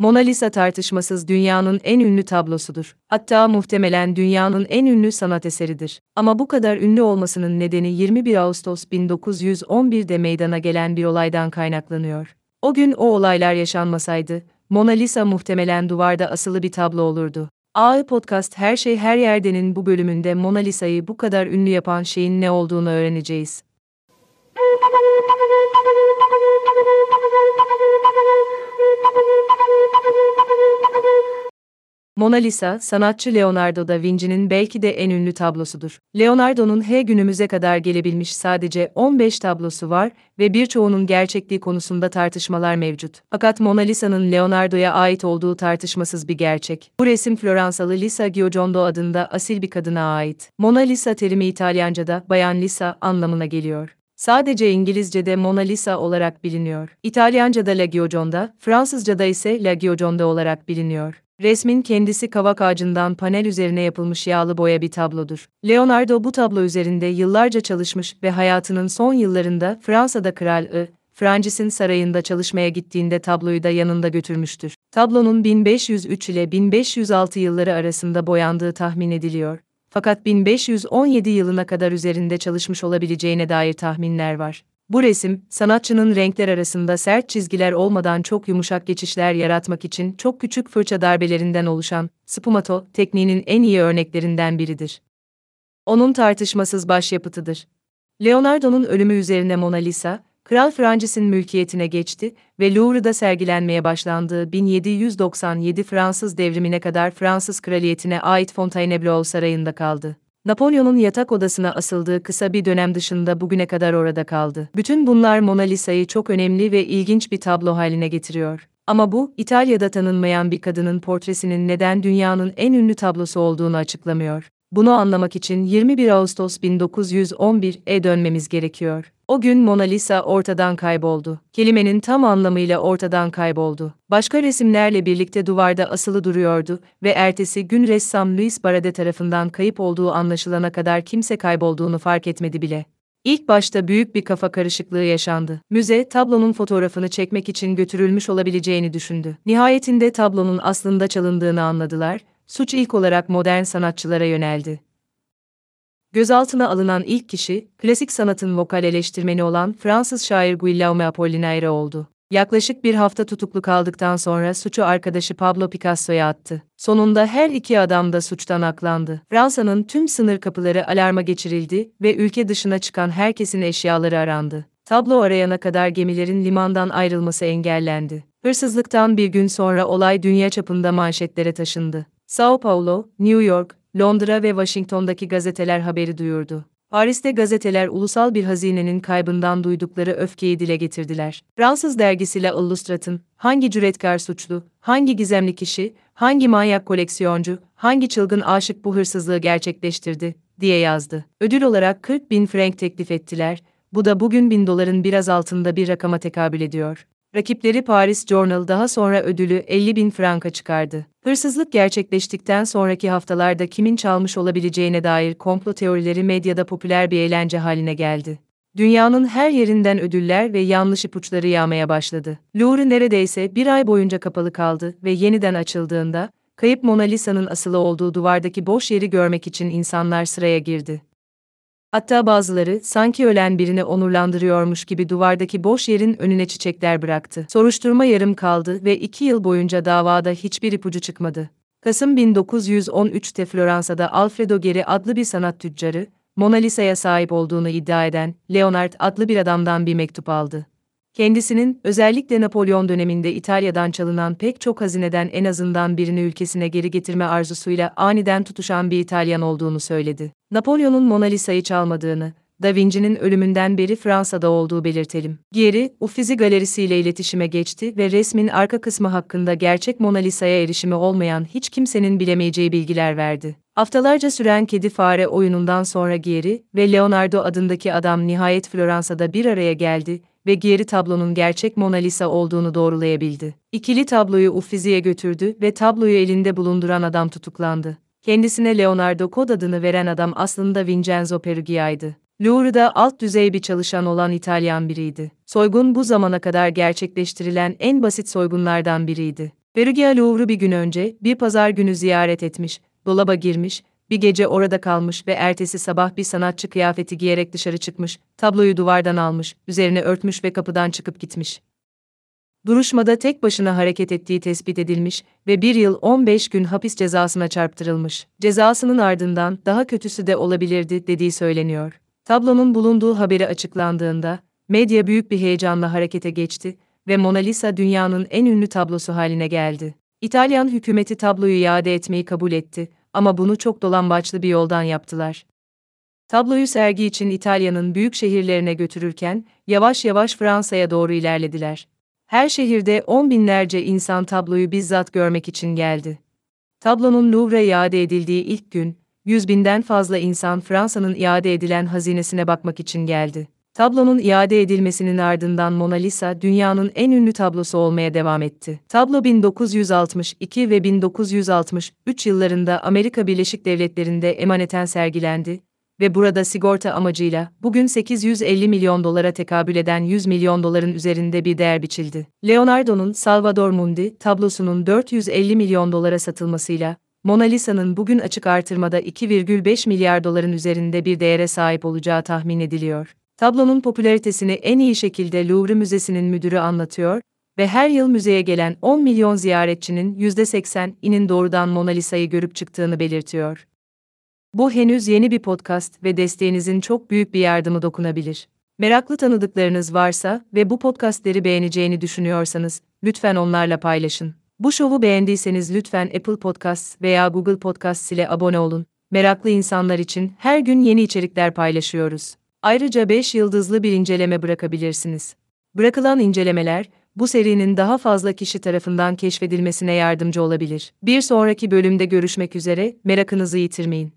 Mona Lisa tartışmasız dünyanın en ünlü tablosudur. Hatta muhtemelen dünyanın en ünlü sanat eseridir. Ama bu kadar ünlü olmasının nedeni 21 Ağustos 1911'de meydana gelen bir olaydan kaynaklanıyor. O gün o olaylar yaşanmasaydı, Mona Lisa muhtemelen duvarda asılı bir tablo olurdu. AI Podcast Her Şey Her Yerden'in bu bölümünde Mona Lisa'yı bu kadar ünlü yapan şeyin ne olduğunu öğreneceğiz. Mona Lisa, sanatçı Leonardo da Vinci'nin belki de en ünlü tablosudur. Leonardo'nun he günümüze kadar gelebilmiş sadece 15 tablosu var ve birçoğunun gerçekliği konusunda tartışmalar mevcut. Fakat Mona Lisa'nın Leonardo'ya ait olduğu tartışmasız bir gerçek. Bu resim Floransalı Lisa Giocondo adında asil bir kadına ait. Mona Lisa terimi İtalyanca'da Bayan Lisa anlamına geliyor. Sadece İngilizce'de Mona Lisa olarak biliniyor. İtalyanca'da La Gioconda, Fransızca'da ise La Gioconda olarak biliniyor. Resmin kendisi kavak ağacından panel üzerine yapılmış yağlı boya bir tablodur. Leonardo bu tablo üzerinde yıllarca çalışmış ve hayatının son yıllarında Fransa'da Kral I, Francis'in sarayında çalışmaya gittiğinde tabloyu da yanında götürmüştür. Tablonun 1503 ile 1506 yılları arasında boyandığı tahmin ediliyor. Fakat 1517 yılına kadar üzerinde çalışmış olabileceğine dair tahminler var. Bu resim, sanatçının renkler arasında sert çizgiler olmadan çok yumuşak geçişler yaratmak için çok küçük fırça darbelerinden oluşan spumato tekniğinin en iyi örneklerinden biridir. Onun tartışmasız başyapıtıdır. Leonardo'nun ölümü üzerine Mona Lisa, Kral Francis'in mülkiyetine geçti ve Louvre'da sergilenmeye başlandığı 1797 Fransız devrimine kadar Fransız kraliyetine ait Fontainebleau sarayında kaldı. Napolyon'un yatak odasına asıldığı kısa bir dönem dışında bugüne kadar orada kaldı. Bütün bunlar Mona Lisa'yı çok önemli ve ilginç bir tablo haline getiriyor. Ama bu, İtalya'da tanınmayan bir kadının portresinin neden dünyanın en ünlü tablosu olduğunu açıklamıyor. Bunu anlamak için 21 Ağustos 1911'e dönmemiz gerekiyor. O gün Mona Lisa ortadan kayboldu. Kelimenin tam anlamıyla ortadan kayboldu. Başka resimlerle birlikte duvarda asılı duruyordu ve ertesi gün ressam Louis Barade tarafından kayıp olduğu anlaşılana kadar kimse kaybolduğunu fark etmedi bile. İlk başta büyük bir kafa karışıklığı yaşandı. Müze, tablonun fotoğrafını çekmek için götürülmüş olabileceğini düşündü. Nihayetinde tablonun aslında çalındığını anladılar suç ilk olarak modern sanatçılara yöneldi. Gözaltına alınan ilk kişi, klasik sanatın vokal eleştirmeni olan Fransız şair Guillaume Apollinaire oldu. Yaklaşık bir hafta tutuklu kaldıktan sonra suçu arkadaşı Pablo Picasso'ya attı. Sonunda her iki adam da suçtan aklandı. Fransa'nın tüm sınır kapıları alarma geçirildi ve ülke dışına çıkan herkesin eşyaları arandı. Tablo arayana kadar gemilerin limandan ayrılması engellendi. Hırsızlıktan bir gün sonra olay dünya çapında manşetlere taşındı. Sao Paulo, New York, Londra ve Washington'daki gazeteler haberi duyurdu. Paris'te gazeteler ulusal bir hazinenin kaybından duydukları öfkeyi dile getirdiler. Fransız dergisi La Illustrat'ın hangi cüretkar suçlu, hangi gizemli kişi, hangi manyak koleksiyoncu, hangi çılgın aşık bu hırsızlığı gerçekleştirdi, diye yazdı. Ödül olarak 40 bin frank teklif ettiler, bu da bugün bin doların biraz altında bir rakama tekabül ediyor. Rakipleri Paris Journal daha sonra ödülü 50 bin franka çıkardı. Hırsızlık gerçekleştikten sonraki haftalarda kimin çalmış olabileceğine dair komplo teorileri medyada popüler bir eğlence haline geldi. Dünyanın her yerinden ödüller ve yanlış ipuçları yağmaya başladı. Louvre neredeyse bir ay boyunca kapalı kaldı ve yeniden açıldığında, kayıp Mona Lisa'nın asılı olduğu duvardaki boş yeri görmek için insanlar sıraya girdi. Hatta bazıları sanki ölen birini onurlandırıyormuş gibi duvardaki boş yerin önüne çiçekler bıraktı. Soruşturma yarım kaldı ve iki yıl boyunca davada hiçbir ipucu çıkmadı. Kasım 1913'te Floransa'da Alfredo Geri adlı bir sanat tüccarı, Mona Lisa'ya sahip olduğunu iddia eden Leonard adlı bir adamdan bir mektup aldı. Kendisinin özellikle Napolyon döneminde İtalya'dan çalınan pek çok hazineden en azından birini ülkesine geri getirme arzusuyla aniden tutuşan bir İtalyan olduğunu söyledi. Napolyon'un Mona Lisa'yı çalmadığını, Da Vinci'nin ölümünden beri Fransa'da olduğu belirtelim. Geri, Uffizi Galerisi ile iletişime geçti ve resmin arka kısmı hakkında gerçek Mona Lisa'ya erişimi olmayan hiç kimsenin bilemeyeceği bilgiler verdi. Haftalarca süren kedi fare oyunundan sonra Gieri ve Leonardo adındaki adam nihayet Floransa'da bir araya geldi ve Gieri tablonun gerçek Mona Lisa olduğunu doğrulayabildi. İkili tabloyu Uffizi'ye götürdü ve tabloyu elinde bulunduran adam tutuklandı. Kendisine Leonardo kod adını veren adam aslında Vincenzo Perugia'ydı. Louvre'da alt düzey bir çalışan olan İtalyan biriydi. Soygun bu zamana kadar gerçekleştirilen en basit soygunlardan biriydi. Perugia Louvre'u bir gün önce, bir pazar günü ziyaret etmiş, dolaba girmiş, bir gece orada kalmış ve ertesi sabah bir sanatçı kıyafeti giyerek dışarı çıkmış, tabloyu duvardan almış, üzerine örtmüş ve kapıdan çıkıp gitmiş. Duruşmada tek başına hareket ettiği tespit edilmiş ve bir yıl 15 gün hapis cezasına çarptırılmış. Cezasının ardından daha kötüsü de olabilirdi dediği söyleniyor. Tablonun bulunduğu haberi açıklandığında, medya büyük bir heyecanla harekete geçti ve Mona Lisa dünyanın en ünlü tablosu haline geldi. İtalyan hükümeti tabloyu iade etmeyi kabul etti ama bunu çok dolambaçlı bir yoldan yaptılar. Tabloyu sergi için İtalya'nın büyük şehirlerine götürürken, yavaş yavaş Fransa'ya doğru ilerlediler. Her şehirde on binlerce insan tabloyu bizzat görmek için geldi. Tablonun Louvre'a iade edildiği ilk gün, yüz binden fazla insan Fransa'nın iade edilen hazinesine bakmak için geldi. Tablonun iade edilmesinin ardından Mona Lisa dünyanın en ünlü tablosu olmaya devam etti. Tablo 1962 ve 1963 yıllarında Amerika Birleşik Devletleri'nde emaneten sergilendi ve burada sigorta amacıyla bugün 850 milyon dolara tekabül eden 100 milyon doların üzerinde bir değer biçildi. Leonardo'nun Salvador Mundi tablosunun 450 milyon dolara satılmasıyla Mona Lisa'nın bugün açık artırmada 2,5 milyar doların üzerinde bir değere sahip olacağı tahmin ediliyor. Tablonun popülaritesini en iyi şekilde Louvre Müzesi'nin müdürü anlatıyor ve her yıl müzeye gelen 10 milyon ziyaretçinin %80'inin doğrudan Mona Lisa'yı görüp çıktığını belirtiyor. Bu henüz yeni bir podcast ve desteğinizin çok büyük bir yardımı dokunabilir. Meraklı tanıdıklarınız varsa ve bu podcastleri beğeneceğini düşünüyorsanız, lütfen onlarla paylaşın. Bu şovu beğendiyseniz lütfen Apple Podcasts veya Google Podcasts ile abone olun. Meraklı insanlar için her gün yeni içerikler paylaşıyoruz. Ayrıca 5 yıldızlı bir inceleme bırakabilirsiniz. Bırakılan incelemeler, bu serinin daha fazla kişi tarafından keşfedilmesine yardımcı olabilir. Bir sonraki bölümde görüşmek üzere, merakınızı yitirmeyin.